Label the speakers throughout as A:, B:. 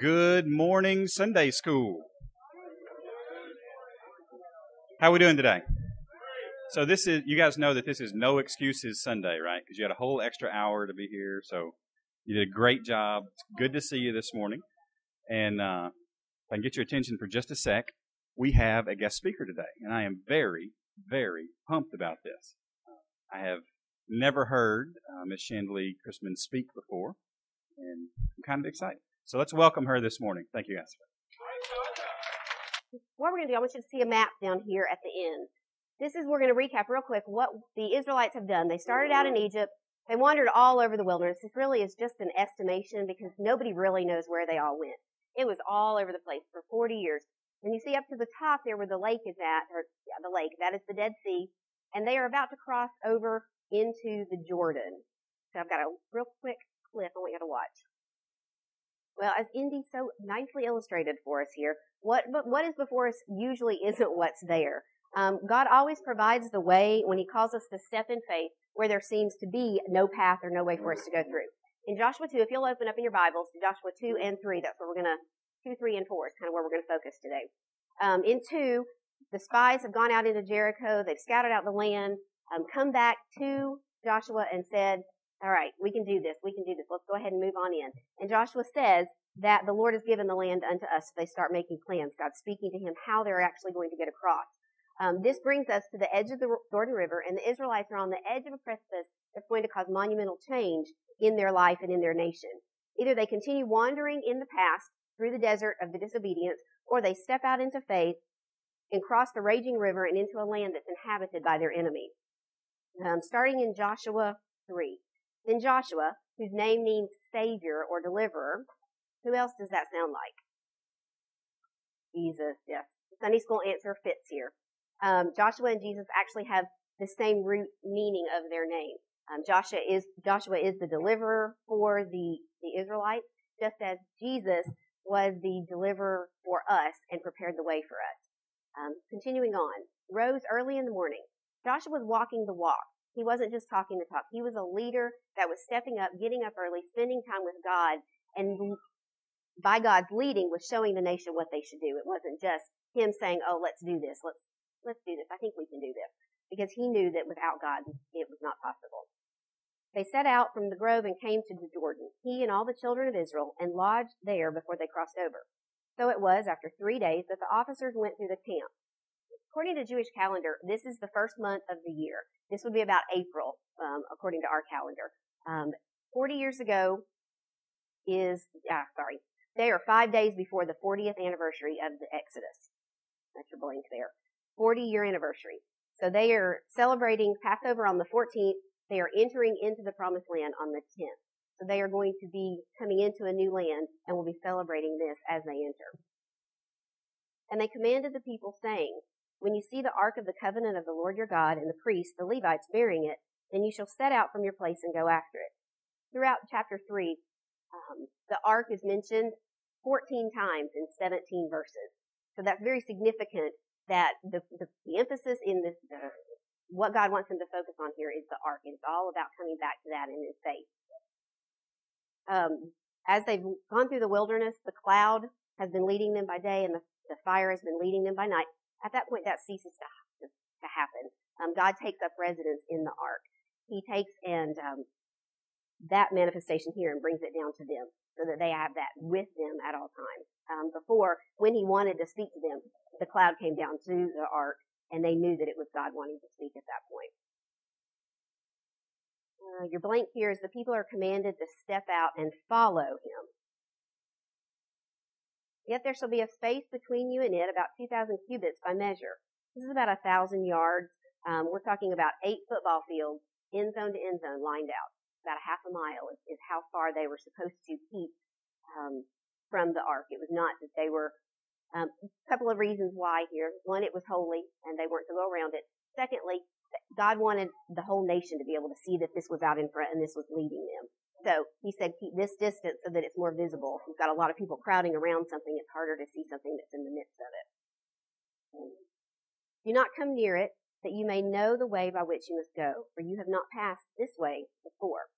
A: Good morning, Sunday school. How are we doing today? So this is you guys know that this is no excuses Sunday, right? Because you had a whole extra hour to be here, so you did a great job. It's good to see you this morning. And uh, if I can get your attention for just a sec, we have a guest speaker today, and I am very, very pumped about this. I have never heard uh, Miss Chandley Chrisman speak before, and I'm kind of excited. So let's welcome her this morning. Thank you, guys.
B: What we're going to do, I want you to see a map down here at the end. This is, we're going to recap real quick what the Israelites have done. They started out in Egypt. They wandered all over the wilderness. This really is just an estimation because nobody really knows where they all went. It was all over the place for 40 years. And you see up to the top there where the lake is at, or yeah, the lake, that is the Dead Sea. And they are about to cross over into the Jordan. So I've got a real quick clip I want you to watch. Well, as Indy so nicely illustrated for us here, what what is before us usually isn't what's there. Um, God always provides the way when He calls us to step in faith where there seems to be no path or no way for us to go through. In Joshua 2, if you'll open up in your Bibles to Joshua 2 and 3, that's where we're going to, 2, 3, and 4 is kind of where we're going to focus today. Um, in 2, the spies have gone out into Jericho, they've scouted out the land, um, come back to Joshua and said, all right, we can do this. We can do this. Let's go ahead and move on in. And Joshua says that the Lord has given the land unto us. They start making plans. God's speaking to him how they're actually going to get across. Um, this brings us to the edge of the Jordan River, and the Israelites are on the edge of a precipice that's going to cause monumental change in their life and in their nation. Either they continue wandering in the past through the desert of the disobedience, or they step out into faith and cross the raging river and into a land that's inhabited by their enemy. Um, starting in Joshua 3. Then Joshua, whose name means Savior or Deliverer, who else does that sound like? Jesus, yes. The Sunday school answer fits here. Um, Joshua and Jesus actually have the same root meaning of their name. Um, Joshua is Joshua is the deliverer for the the Israelites, just as Jesus was the deliverer for us and prepared the way for us. Um, continuing on, rose early in the morning. Joshua was walking the walk. He wasn't just talking the talk. He was a leader that was stepping up, getting up early, spending time with God, and by God's leading was showing the nation what they should do. It wasn't just him saying, "Oh, let's do this. Let's let's do this. I think we can do this," because he knew that without God, it was not possible. They set out from the grove and came to the Jordan, he and all the children of Israel, and lodged there before they crossed over. So it was after three days that the officers went through the camp. According to the Jewish calendar, this is the first month of the year. This would be about April, um, according to our calendar. Um, 40 years ago is, ah, sorry, they are five days before the 40th anniversary of the Exodus. That's your blank there. 40 year anniversary. So they are celebrating Passover on the 14th. They are entering into the promised land on the 10th. So they are going to be coming into a new land and will be celebrating this as they enter. And they commanded the people saying, when you see the ark of the covenant of the Lord your God and the priests, the Levites, bearing it, then you shall set out from your place and go after it. Throughout chapter 3, um, the ark is mentioned 14 times in 17 verses. So that's very significant that the, the, the emphasis in this, the, what God wants them to focus on here is the ark. It's all about coming back to that in His faith. Um, as they've gone through the wilderness, the cloud has been leading them by day and the, the fire has been leading them by night. At that point, that ceases to, to happen. Um, God takes up residence in the ark. He takes and um, that manifestation here and brings it down to them so that they have that with them at all times. Um, before, when he wanted to speak to them, the cloud came down to the ark and they knew that it was God wanting to speak at that point. Uh, your blank here is the people are commanded to step out and follow him. Yet there shall be a space between you and it, about 2,000 cubits by measure. This is about a thousand yards. Um, we're talking about eight football fields, end zone to end zone, lined out. About a half a mile is, is how far they were supposed to keep um, from the ark. It was not that they were. Um, a couple of reasons why here. One, it was holy, and they weren't to go around it. Secondly, God wanted the whole nation to be able to see that this was out in front and this was leading them. So he said, keep this distance so that it's more visible. If you've got a lot of people crowding around something, it's harder to see something that's in the midst of it. Do not come near it, that you may know the way by which you must go, for you have not passed this way before.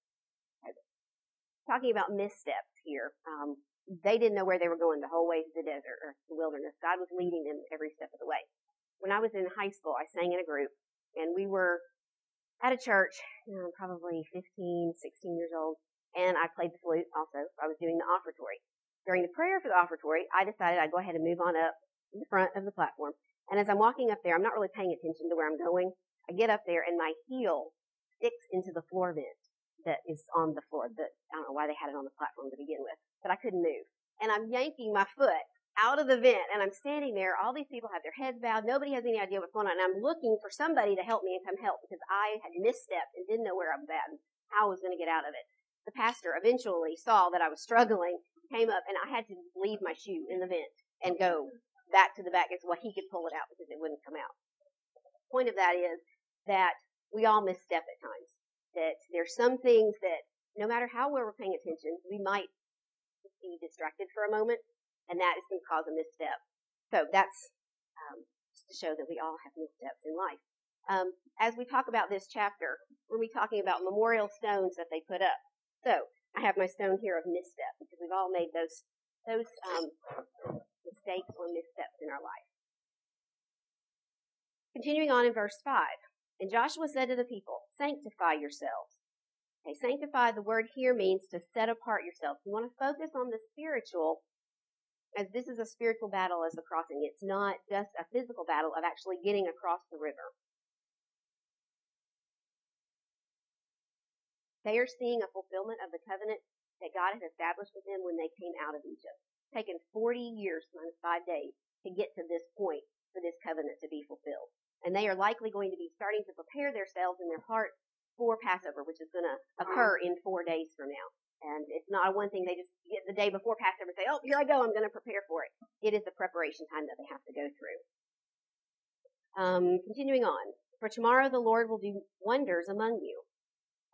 B: Talking about missteps here. Um, they didn't know where they were going the whole way to the desert or the wilderness. God was leading them every step of the way. When I was in high school, I sang in a group and we were at a church, you know, probably 15, 16 years old, and I played the flute also. I was doing the offertory. During the prayer for the offertory, I decided I'd go ahead and move on up in the front of the platform. And as I'm walking up there, I'm not really paying attention to where I'm going. I get up there and my heel sticks into the floor vent that is on the floor. That I don't know why they had it on the platform to begin with, but I couldn't move. And I'm yanking my foot out of the vent and I'm standing there. All these people have their heads bowed. Nobody has any idea what's going on. And I'm looking for somebody to help me and come help because I had misstepped and didn't know where I was at and how I was going to get out of it. The pastor eventually saw that I was struggling, came up and I had to leave my shoe in the vent and go back to the back so he could pull it out because it wouldn't come out. The point of that is that we all misstep at times. That there's some things that no matter how well we're paying attention, we might be distracted for a moment and that is going to cause a misstep. So that's um, to show that we all have missteps in life. Um, as we talk about this chapter, we're talking about memorial stones that they put up. So I have my stone here of misstep because we've all made those those um, mistakes or missteps in our life. Continuing on in verse five, and Joshua said to the people, "Sanctify yourselves." Okay, sanctify. The word here means to set apart yourselves. You want to focus on the spiritual as this is a spiritual battle as the crossing. It's not just a physical battle of actually getting across the river. They are seeing a fulfillment of the covenant that God had established with them when they came out of Egypt. It's taken 40 years minus five days to get to this point for this covenant to be fulfilled. And they are likely going to be starting to prepare themselves in their hearts for Passover, which is going to occur in four days from now. And it's not a one thing they just get the day before Passover and say, oh, here I go, I'm going to prepare for it. It is the preparation time that they have to go through. Um, continuing on. For tomorrow the Lord will do wonders among you.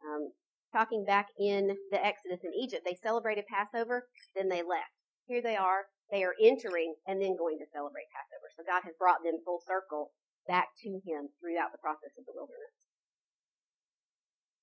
B: Um, talking back in the Exodus in Egypt, they celebrated Passover, then they left. Here they are, they are entering and then going to celebrate Passover. So God has brought them full circle back to Him throughout the process of the wilderness.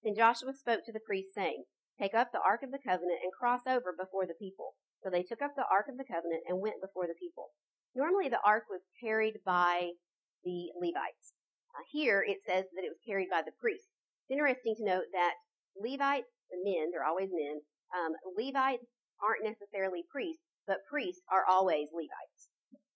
B: Then Joshua spoke to the priests, saying, Take up the Ark of the Covenant and cross over before the people. So they took up the Ark of the Covenant and went before the people. Normally the Ark was carried by the Levites. Uh, here it says that it was carried by the priests. It's interesting to note that Levites, the men, they're always men, um, Levites aren't necessarily priests, but priests are always Levites.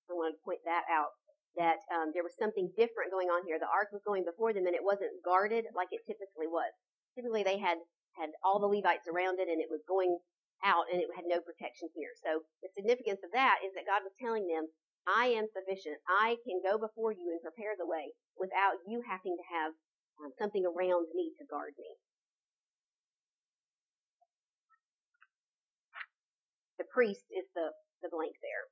B: I want to point that out, that um, there was something different going on here. The ark was going before them, and it wasn't guarded like it typically was. Typically, they had had all the Levites around it and it was going out and it had no protection here. So the significance of that is that God was telling them, I am sufficient. I can go before you and prepare the way without you having to have um, something around me to guard me. Priest is the, the blank there.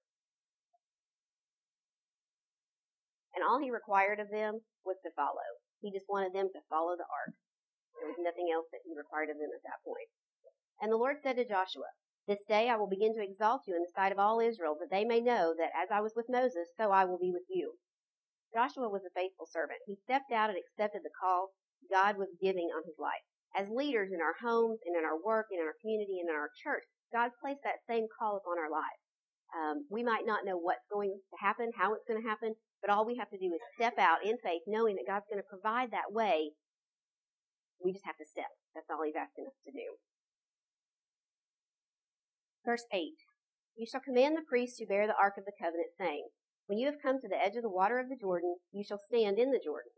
B: And all he required of them was to follow. He just wanted them to follow the ark. There was nothing else that he required of them at that point. And the Lord said to Joshua, This day I will begin to exalt you in the sight of all Israel, that they may know that as I was with Moses, so I will be with you. Joshua was a faithful servant. He stepped out and accepted the call God was giving on his life. As leaders in our homes and in our work and in our community and in our church, God's placed that same call upon our lives. Um, we might not know what's going to happen, how it's going to happen, but all we have to do is step out in faith, knowing that God's going to provide that way we just have to step. That's all he's asking us to do. Verse 8 You shall command the priests to bear the ark of the covenant, saying, When you have come to the edge of the water of the Jordan, you shall stand in the Jordan.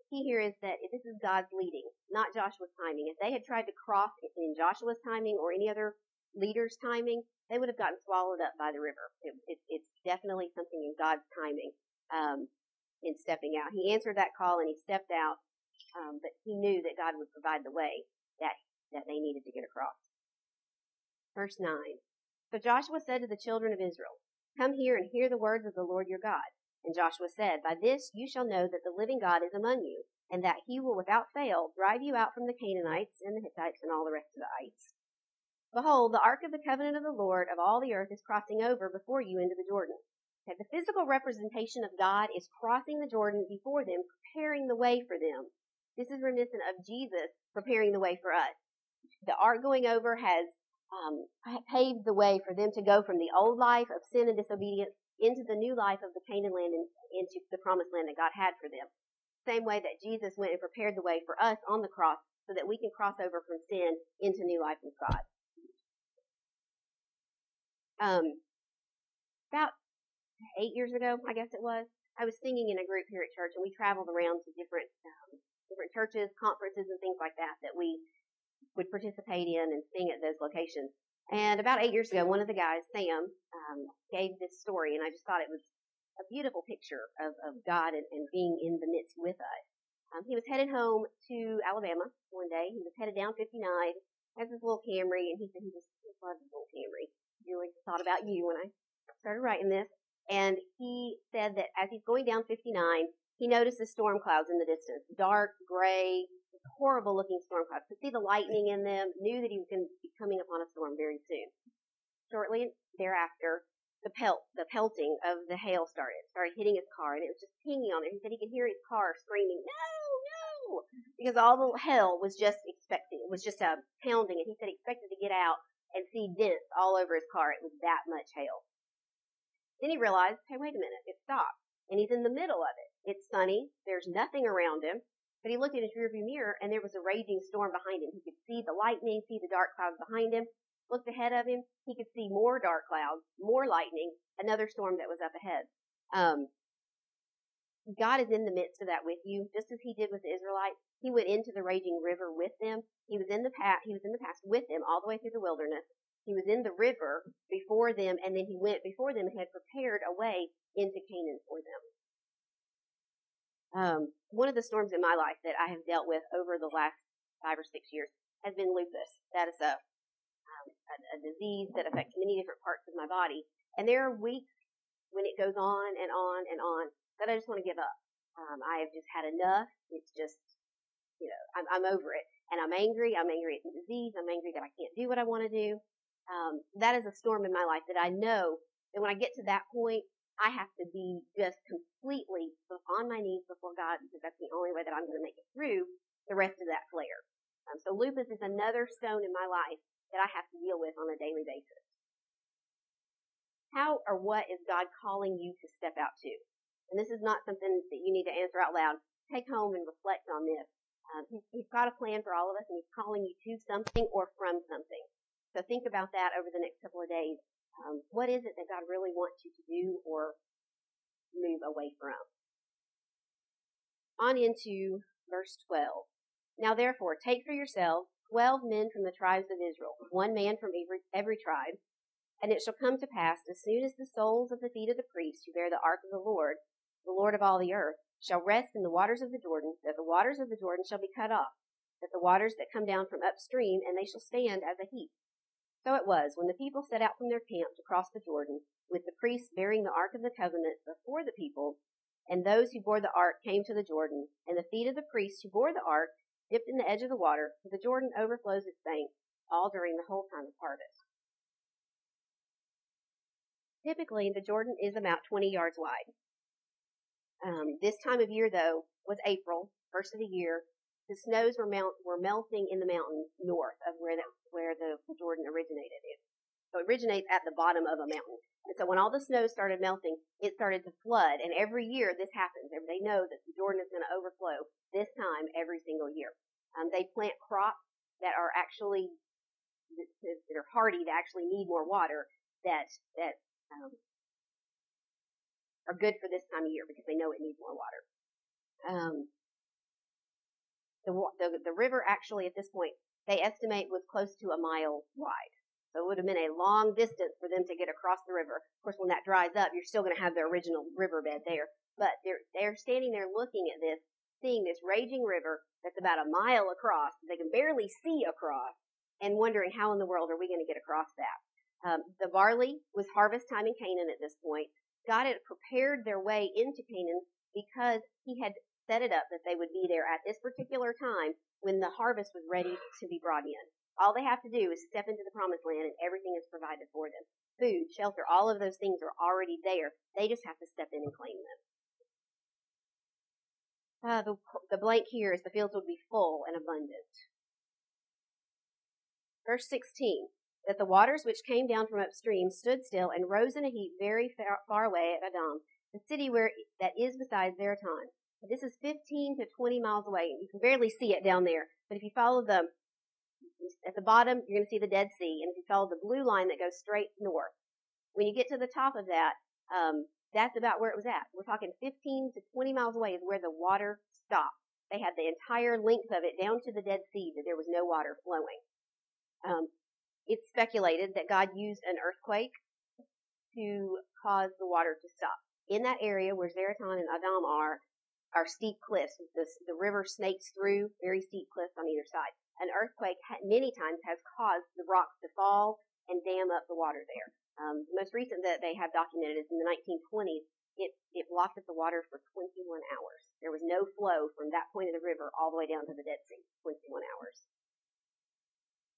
B: The key here is that this is God's leading, not Joshua's timing. If they had tried to cross in Joshua's timing or any other leader's timing, they would have gotten swallowed up by the river. It, it, it's definitely something in God's timing um, in stepping out. He answered that call and he stepped out um, but he knew that God would provide the way that that they needed to get across. Verse nine. So Joshua said to the children of Israel, "Come here and hear the words of the Lord your God." And Joshua said, "By this you shall know that the living God is among you, and that He will without fail drive you out from the Canaanites and the Hittites and all the rest of the ites." Behold, the ark of the covenant of the Lord of all the earth is crossing over before you into the Jordan. Okay, the physical representation of God is crossing the Jordan before them, preparing the way for them. This is reminiscent of Jesus preparing the way for us. The ark going over has um, paved the way for them to go from the old life of sin and disobedience into the new life of the Canaan land and into the promised land that God had for them. Same way that Jesus went and prepared the way for us on the cross so that we can cross over from sin into new life with God. Um, about eight years ago, I guess it was, I was singing in a group here at church, and we traveled around to different um, different churches, conferences, and things like that that we would participate in and sing at those locations. And about eight years ago, one of the guys, Sam, um, gave this story, and I just thought it was a beautiful picture of, of God and, and being in the midst with us. Um, he was headed home to Alabama one day. He was headed down 59, has his little Camry, and he said he just loved his little Camry. Really thought about you when I started writing this. And he said that as he's going down 59, he noticed the storm clouds in the distance, dark, gray, horrible looking storm clouds. Could see the lightning in them, knew that he was going to be coming upon a storm very soon. Shortly thereafter, the pelt, the pelting of the hail started, started hitting his car, and it was just pinging on it. He said he could hear his car screaming, "No, no!" because all the hail was just expecting, it was just uh, pounding, and he said he expected to get out and see dents all over his car. It was that much hail. Then he realized, hey, wait a minute, it stopped, and he's in the middle of it. It's sunny. There's nothing around him. But he looked in his rearview mirror and there was a raging storm behind him. He could see the lightning, see the dark clouds behind him. Looked ahead of him. He could see more dark clouds, more lightning, another storm that was up ahead. Um, God is in the midst of that with you, just as He did with the Israelites. He went into the raging river with them. He was in the past. He was in the past with them all the way through the wilderness. He was in the river before them, and then He went before them and had prepared a way into Canaan for them. Um, one of the storms in my life that I have dealt with over the last five or six years has been lupus. That is a, um, a, a disease that affects many different parts of my body. And there are weeks when it goes on and on and on that I just want to give up. Um, I have just had enough. It's just, you know, I'm, I'm over it. And I'm angry. I'm angry at the disease. I'm angry that I can't do what I want to do. Um, that is a storm in my life that I know that when I get to that point, I have to be just completely on my knees before God because that's the only way that I'm going to make it through the rest of that flare. Um, so lupus is another stone in my life that I have to deal with on a daily basis. How or what is God calling you to step out to? And this is not something that you need to answer out loud. Take home and reflect on this. Um, he's, he's got a plan for all of us, and he's calling you to something or from something. So think about that over the next couple of days um, what is it that God really wants you to do or move away from? On into verse 12. Now therefore, take for yourselves twelve men from the tribes of Israel, one man from every, every tribe. And it shall come to pass, as soon as the soles of the feet of the priests who bear the ark of the Lord, the Lord of all the earth, shall rest in the waters of the Jordan, that the waters of the Jordan shall be cut off, that the waters that come down from upstream, and they shall stand as a heap. So it was, when the people set out from their camp to cross the Jordan, with the priests bearing the Ark of the Covenant before the people, and those who bore the ark came to the Jordan, and the feet of the priests who bore the ark dipped in the edge of the water, for the Jordan overflows its banks, all during the whole time of harvest. Typically, the Jordan is about 20 yards wide. Um, this time of year, though, was April, first of the year, the snows were, melt, were melting in the mountains north of where the, where the Jordan originated. It, so it originates at the bottom of a mountain. And so when all the snow started melting, it started to flood. And every year this happens. They know that the Jordan is going to overflow this time every single year. Um, they plant crops that are actually that are hardy, that actually need more water, that that um, are good for this time of year because they know it needs more water. Um, the, the, the river actually at this point, they estimate was close to a mile wide. So it would have been a long distance for them to get across the river. Of course, when that dries up, you're still going to have the original riverbed there. But they're, they're standing there looking at this, seeing this raging river that's about a mile across. They can barely see across and wondering how in the world are we going to get across that. Um, the barley was harvest time in Canaan at this point. God had prepared their way into Canaan because he had set it up that they would be there at this particular time when the harvest was ready to be brought in. All they have to do is step into the promised land and everything is provided for them. Food, shelter, all of those things are already there. They just have to step in and claim them. Uh, the, the blank here is the fields would be full and abundant. Verse 16. That the waters which came down from upstream stood still and rose in a heap very far, far away at Adam, the city where that is beside Zaretan. This is 15 to 20 miles away. You can barely see it down there, but if you follow the at the bottom, you're going to see the Dead Sea, and if you follow the blue line that goes straight north, when you get to the top of that, um, that's about where it was at. We're talking 15 to 20 miles away is where the water stopped. They had the entire length of it down to the Dead Sea that there was no water flowing. Um, it's speculated that God used an earthquake to cause the water to stop. In that area where Zaretan and Adam are, are steep cliffs. The, the river snakes through very steep cliffs on either side. An earthquake many times has caused the rocks to fall and dam up the water there. Um, the most recent that they have documented is in the 1920s. It, it blocked up the water for 21 hours. There was no flow from that point of the river all the way down to the Dead Sea. 21 hours.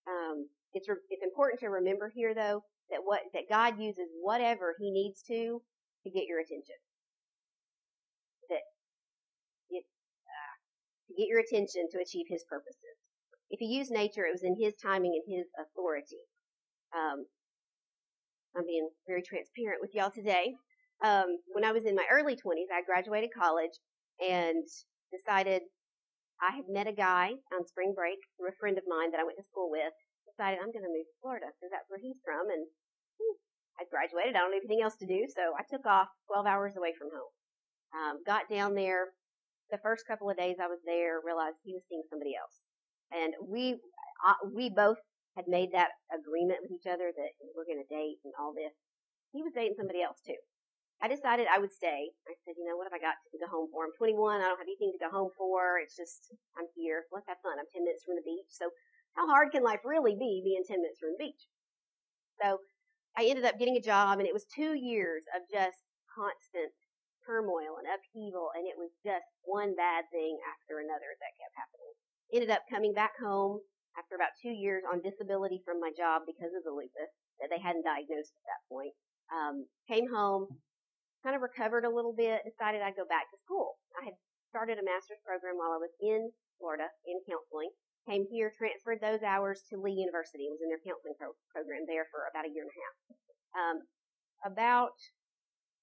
B: Um, it's re- it's important to remember here though that what that God uses whatever He needs to to get your attention. That it uh, to get your attention to achieve His purposes. If He used nature, it was in His timing and His authority. Um, I'm being very transparent with y'all today. Um, when I was in my early 20s, I graduated college and decided I had met a guy on spring break through a friend of mine that I went to school with. Decided I'm going to move to Florida because that's where he's from, and hmm, I graduated. I don't have anything else to do, so I took off 12 hours away from home. Um, got down there. The first couple of days I was there, realized he was seeing somebody else, and we uh, we both had made that agreement with each other that we're going to date and all this. He was dating somebody else too. I decided I would stay. I said, you know, what have I got to go home for? I'm 21. I don't have anything to go home for. It's just, I'm here. Let's have fun. I'm 10 minutes from the beach. So how hard can life really be being 10 minutes from the beach? So I ended up getting a job and it was two years of just constant turmoil and upheaval and it was just one bad thing after another that kept happening. Ended up coming back home after about two years on disability from my job because of the lupus that they hadn't diagnosed at that point. Um, came home, kind of recovered a little bit, decided I'd go back to school. I had started a master's program while I was in Florida in counseling. Came here, transferred those hours to Lee University. Was in their counseling pro- program there for about a year and a half. Um, about,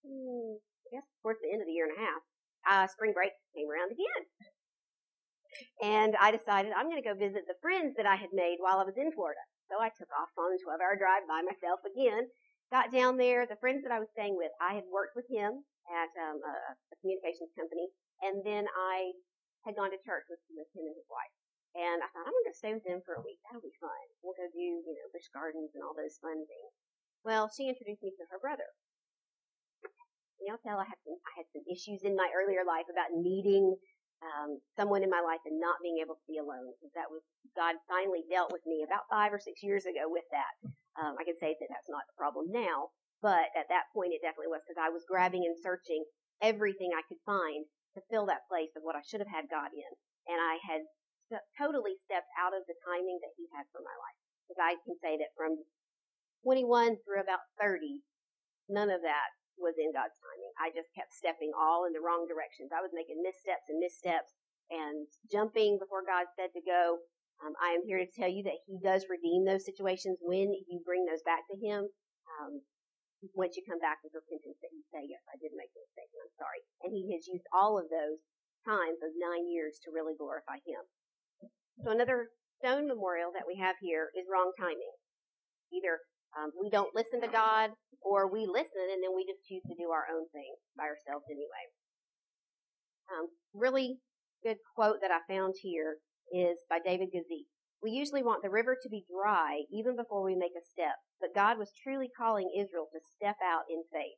B: hmm, I guess towards the end of the year and a half, uh, spring break came around again. And I decided I'm going to go visit the friends that I had made while I was in Florida. So I took off on a 12 hour drive by myself again. Got down there. The friends that I was staying with, I had worked with him at um, a, a communications company. And then I had gone to church with, with him and his wife. And I thought, I'm going to stay with them for a week. That'll be fun. We'll go do, you know, Busch Gardens and all those fun things. Well, she introduced me to her brother. And y'all tell I had some, I had some issues in my earlier life about needing um, someone in my life and not being able to be alone because that was God finally dealt with me about five or six years ago with that. Um, I can say that that's not the problem now, but at that point it definitely was because I was grabbing and searching everything I could find to fill that place of what I should have had God in, and I had st- totally stepped out of the timing that He had for my life. Because I can say that from 21 through about 30, none of that was in God's timing. I just kept stepping all in the wrong directions. I was making missteps and missteps and jumping before God said to go. Um, I am here to tell you that He does redeem those situations when you bring those back to Him. Um, once you come back with repentance, that you say, "Yes, I did make a mistake, and I'm sorry." And He has used all of those times, those nine years, to really glorify Him. So another stone memorial that we have here is wrong timing. Either um, we don't listen to God, or we listen and then we just choose to do our own thing by ourselves anyway. Um, really good quote that I found here is by David Guzik. We usually want the river to be dry even before we make a step, but God was truly calling Israel to step out in faith.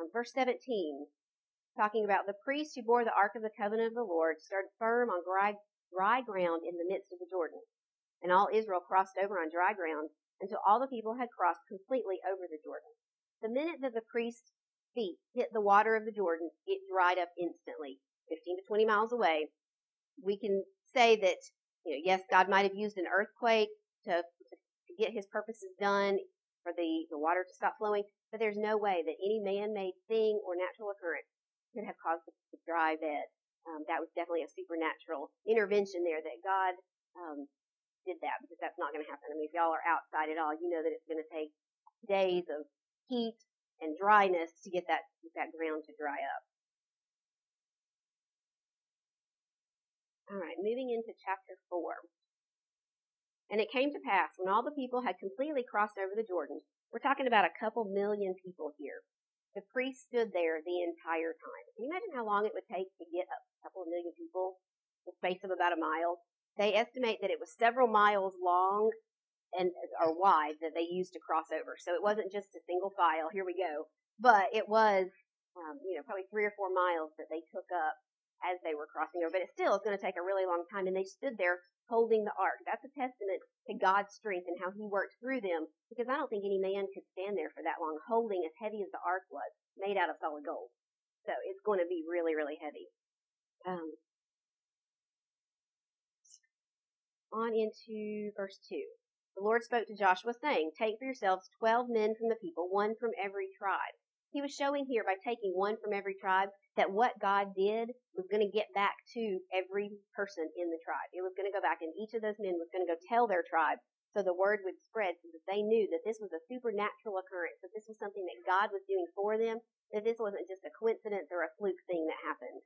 B: Um, verse 17, talking about the priests who bore the ark of the covenant of the Lord stood firm on dry, dry ground in the midst of the Jordan. And all Israel crossed over on dry ground until all the people had crossed completely over the Jordan. The minute that the priest's feet hit the water of the Jordan, it dried up instantly, 15 to 20 miles away. We can say that, you know, yes, God might have used an earthquake to, to get his purposes done for the, the water to stop flowing, but there's no way that any man-made thing or natural occurrence could have caused the, the dry bed. Um, that was definitely a supernatural intervention there that God um, did that because that's not going to happen. I mean, if y'all are outside at all, you know that it's going to take days of heat and dryness to get that get that ground to dry up. All right, moving into chapter 4. And it came to pass when all the people had completely crossed over the Jordan, we're talking about a couple million people here. The priest stood there the entire time. Can you imagine how long it would take to get a couple of million people, the space of about a mile? They estimate that it was several miles long and or wide that they used to cross over. So it wasn't just a single file. Here we go, but it was, um, you know, probably three or four miles that they took up as they were crossing over. But it still is going to take a really long time. And they stood there holding the ark. That's a testament to God's strength and how He worked through them. Because I don't think any man could stand there for that long, holding as heavy as the ark was, made out of solid gold. So it's going to be really, really heavy. Um, on into verse two. The Lord spoke to Joshua, saying, Take for yourselves twelve men from the people, one from every tribe. He was showing here by taking one from every tribe that what God did was going to get back to every person in the tribe. It was going to go back and each of those men was going to go tell their tribe so the word would spread so that they knew that this was a supernatural occurrence, that this was something that God was doing for them, that this wasn't just a coincidence or a fluke thing that happened.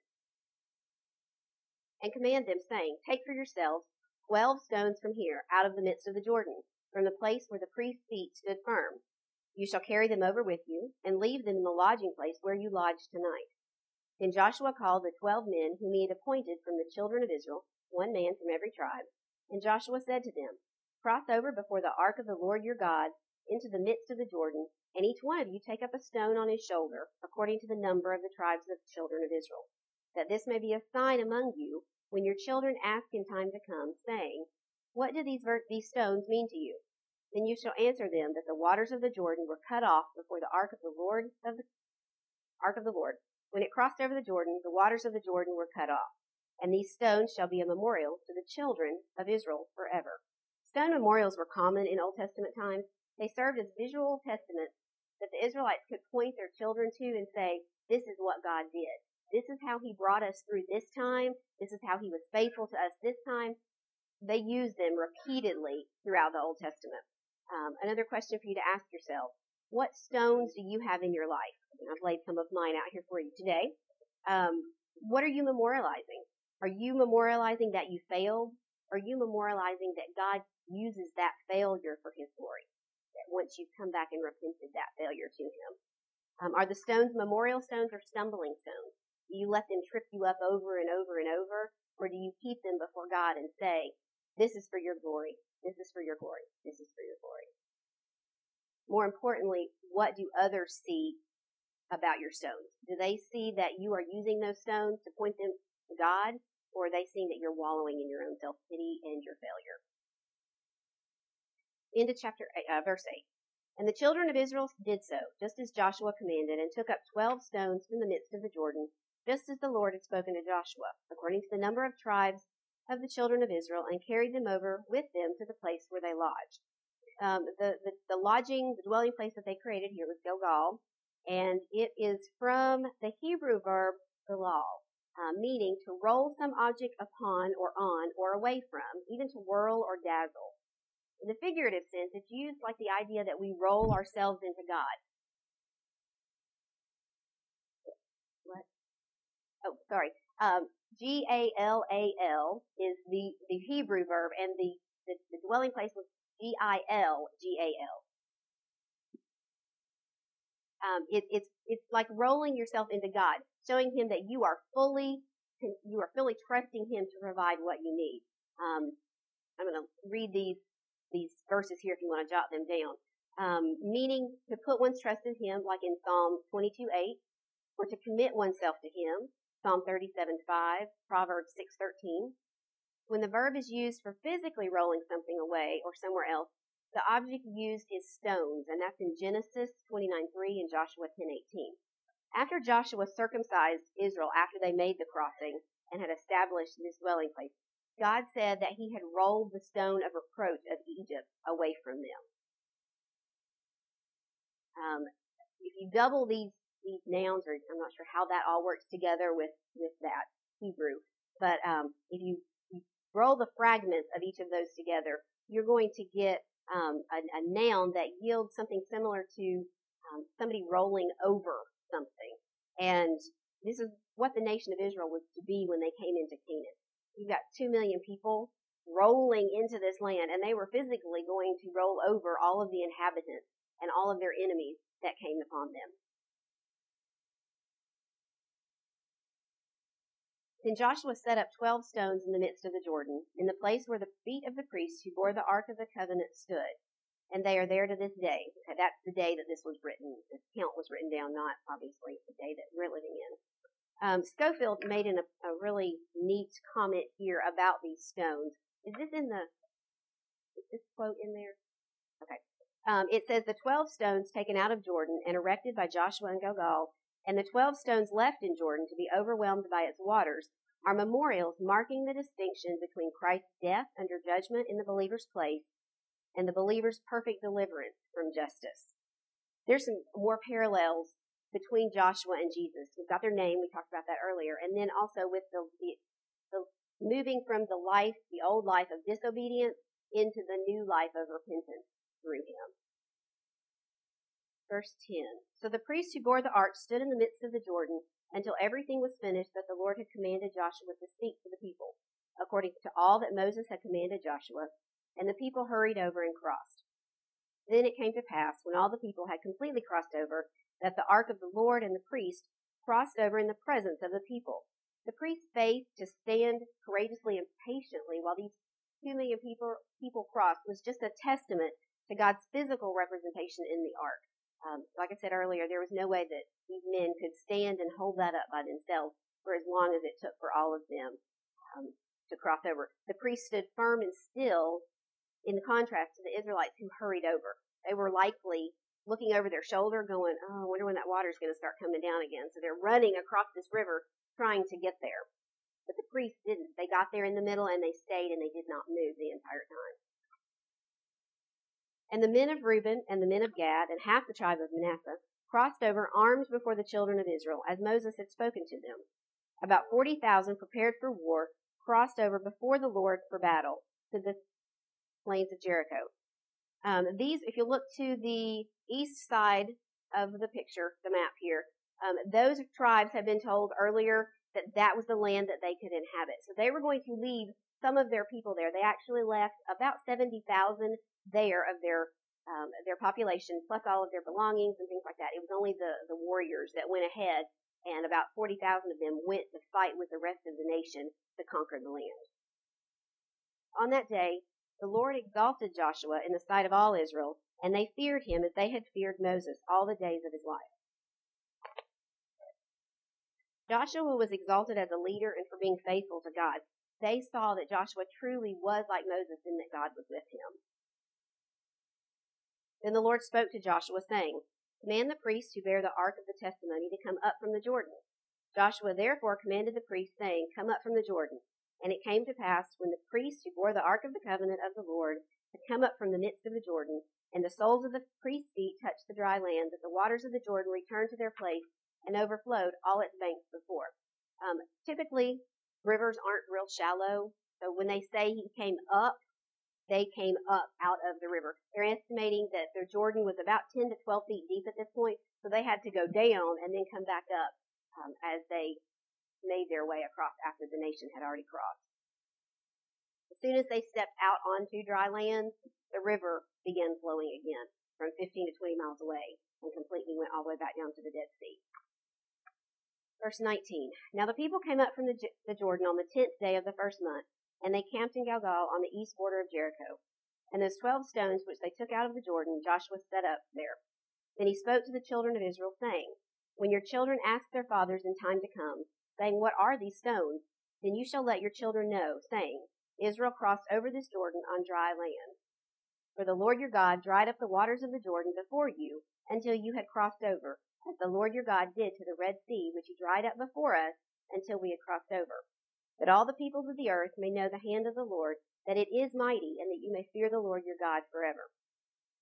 B: And command them, saying, Take for yourselves twelve stones from here, out of the midst of the Jordan, from the place where the priest's feet stood firm. You shall carry them over with you, and leave them in the lodging place where you lodge tonight. Then Joshua called the twelve men whom he had appointed from the children of Israel, one man from every tribe. And Joshua said to them, Cross over before the ark of the Lord your God into the midst of the Jordan, and each one of you take up a stone on his shoulder, according to the number of the tribes of the children of Israel, that this may be a sign among you when your children ask in time to come, saying, What do these, ver- these stones mean to you? Then you shall answer them that the waters of the Jordan were cut off before the ark of the Lord of the ark of the Lord. When it crossed over the Jordan, the waters of the Jordan were cut off. And these stones shall be a memorial to the children of Israel forever. Stone memorials were common in Old Testament times. They served as visual testaments that the Israelites could point their children to and say, this is what God did. This is how he brought us through this time. This is how he was faithful to us this time. They used them repeatedly throughout the Old Testament. Um, another question for you to ask yourself. What stones do you have in your life? And I've laid some of mine out here for you today. Um, what are you memorializing? Are you memorializing that you failed? Are you memorializing that God uses that failure for His glory? That once you've come back and repented that failure to Him. Um, are the stones memorial stones or stumbling stones? Do you let them trip you up over and over and over? Or do you keep them before God and say, this is for your glory. This is for your glory. This is for your glory. More importantly, what do others see about your stones? Do they see that you are using those stones to point them to God, or are they seeing that you're wallowing in your own self pity and your failure? Into chapter eight, uh, verse eight. And the children of Israel did so, just as Joshua commanded, and took up twelve stones from the midst of the Jordan, just as the Lord had spoken to Joshua, according to the number of tribes of the children of Israel and carried them over with them to the place where they lodged. Um, the, the, the lodging, the dwelling place that they created here was Gilgal, and it is from the Hebrew verb galal, uh, meaning to roll some object upon or on or away from, even to whirl or dazzle. In the figurative sense, it's used like the idea that we roll ourselves into God. What? Oh, sorry. Um, G A L A L is the, the Hebrew verb, and the, the, the dwelling place was G I L G A L. Um, it, it's it's like rolling yourself into God, showing Him that you are fully you are fully trusting Him to provide what you need. Um, I'm going to read these these verses here if you want to jot them down. Um, meaning to put one's trust in Him, like in Psalm 22:8, or to commit oneself to Him, Psalm 37:5, Proverbs 6:13. When the verb is used for physically rolling something away or somewhere else, the object used is stones, and that's in Genesis 29:3 and Joshua 10:18. After Joshua circumcised Israel after they made the crossing and had established this dwelling place, God said that he had rolled the stone of reproach of Egypt away from them. Um, if you double these these nouns, or I'm not sure how that all works together with with that Hebrew, but um, if you, you roll the fragments of each of those together, you're going to get um, a, a noun that yields something similar to um, somebody rolling over something. And this is what the nation of Israel was to be when they came into Canaan. You've got two million people rolling into this land, and they were physically going to roll over all of the inhabitants and all of their enemies that came upon them. Then Joshua set up twelve stones in the midst of the Jordan, in the place where the feet of the priests who bore the ark of the covenant stood. And they are there to this day. That's the day that this was written. This count was written down, not obviously the day that we're living in. Um, Scofield made an, a, a really neat comment here about these stones. Is this in the, is this quote in there? Okay. Um, it says the 12 stones taken out of Jordan and erected by Joshua and Gilgal and the 12 stones left in Jordan to be overwhelmed by its waters are memorials marking the distinction between Christ's death under judgment in the believer's place and the believer's perfect deliverance from justice. There's some more parallels between Joshua and Jesus. We've got their name, we talked about that earlier, and then also with the, the, the moving from the life, the old life of disobedience into the new life of repentance through him. Verse 10. So the priests who bore the ark stood in the midst of the Jordan until everything was finished that the Lord had commanded Joshua to speak to the people, according to all that Moses had commanded Joshua. And the people hurried over and crossed. Then it came to pass, when all the people had completely crossed over, that the ark of the Lord and the priest crossed over in the presence of the people. The priest's faith to stand courageously and patiently while these two million people, people crossed was just a testament to God's physical representation in the ark. Um, like I said earlier, there was no way that these men could stand and hold that up by themselves for as long as it took for all of them um, to cross over. The priests stood firm and still in contrast to the Israelites who hurried over. They were likely looking over their shoulder going, oh, I wonder when that water's going to start coming down again. So they're running across this river trying to get there. But the priests didn't. They got there in the middle and they stayed and they did not move the entire time. And the men of Reuben and the men of Gad and half the tribe of Manasseh crossed over armed before the children of Israel, as Moses had spoken to them. About 40,000 prepared for war crossed over before the Lord for battle to the plains of Jericho. Um, these, if you look to the east side of the picture, the map here, um, those tribes have been told earlier that that was the land that they could inhabit. So they were going to leave some of their people there. They actually left about 70,000 there of their um, their population plus all of their belongings and things like that. It was only the the warriors that went ahead, and about forty thousand of them went to fight with the rest of the nation to conquer the land. On that day, the Lord exalted Joshua in the sight of all Israel, and they feared him as they had feared Moses all the days of his life. Joshua was exalted as a leader and for being faithful to God. They saw that Joshua truly was like Moses and that God was with him. Then the Lord spoke to Joshua, saying, Command the priests who bear the ark of the testimony to come up from the Jordan. Joshua therefore commanded the priests, saying, Come up from the Jordan. And it came to pass, when the priests who bore the ark of the covenant of the Lord had come up from the midst of the Jordan, and the soles of the priests' feet touched the dry land, that the waters of the Jordan returned to their place and overflowed all its banks before. Um, typically, rivers aren't real shallow, so when they say he came up, they came up out of the river. They're estimating that their Jordan was about 10 to 12 feet deep at this point, so they had to go down and then come back up um, as they made their way across after the nation had already crossed. As soon as they stepped out onto dry land, the river began flowing again from 15 to 20 miles away and completely went all the way back down to the Dead Sea. Verse 19. Now the people came up from the, the Jordan on the tenth day of the first month and they camped in Gilgal on the east border of Jericho. And those twelve stones which they took out of the Jordan, Joshua set up there. Then he spoke to the children of Israel, saying, When your children ask their fathers in time to come, saying, What are these stones? Then you shall let your children know, saying, Israel crossed over this Jordan on dry land. For the Lord your God dried up the waters of the Jordan before you until you had crossed over, as the Lord your God did to the Red Sea, which he dried up before us until we had crossed over that all the peoples of the earth may know the hand of the Lord, that it is mighty, and that you may fear the Lord your God forever.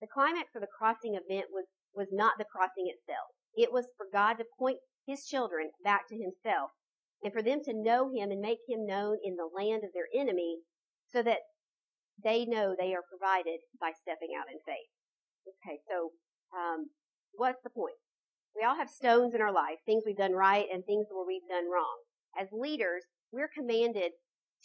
B: The climax of the crossing event was, was not the crossing itself. It was for God to point his children back to himself, and for them to know him and make him known in the land of their enemy, so that they know they are provided by stepping out in faith. Okay, so um, what's the point? We all have stones in our life, things we've done right and things where we've done wrong. As leaders, we're commanded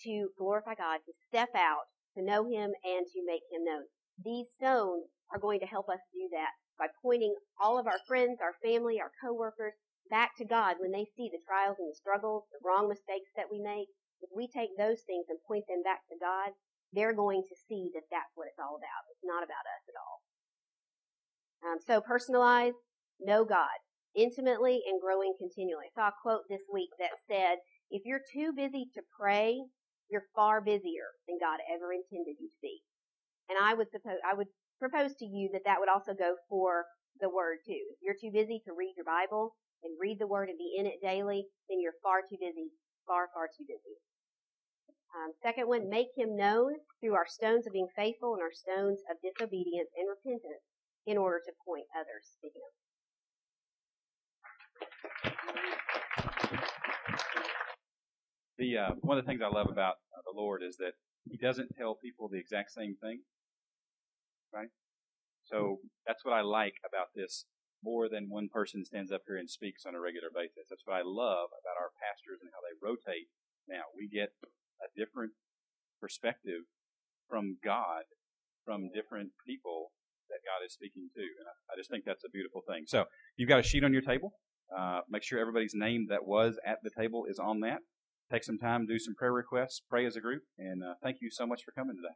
B: to glorify God, to step out, to know Him, and to make Him known. These stones are going to help us do that by pointing all of our friends, our family, our coworkers back to God when they see the trials and the struggles, the wrong mistakes that we make. If we take those things and point them back to God, they're going to see that that's what it's all about. It's not about us at all. Um, so personalize, know God intimately and growing continually. I saw a quote this week that said, if you're too busy to pray, you're far busier than God ever intended you to be. And I would suppose, I would propose to you that that would also go for the word too. If you're too busy to read your Bible and read the word and be in it daily, then you're far too busy, far, far too busy. Um, second one, make him known through our stones of being faithful and our stones of disobedience and repentance in order to point others to him.
A: The uh, one of the things I love about uh, the Lord is that He doesn't tell people the exact same thing, right? So that's what I like about this more than one person stands up here and speaks on a regular basis. That's what I love about our pastors and how they rotate. Now we get a different perspective from God, from different people that God is speaking to. And I, just think that's a beautiful thing. So you've got a sheet on your table. Uh, make sure everybody's name that was at the table is on that. Take some time, do some prayer requests, pray as a group, and uh, thank you so much for coming today.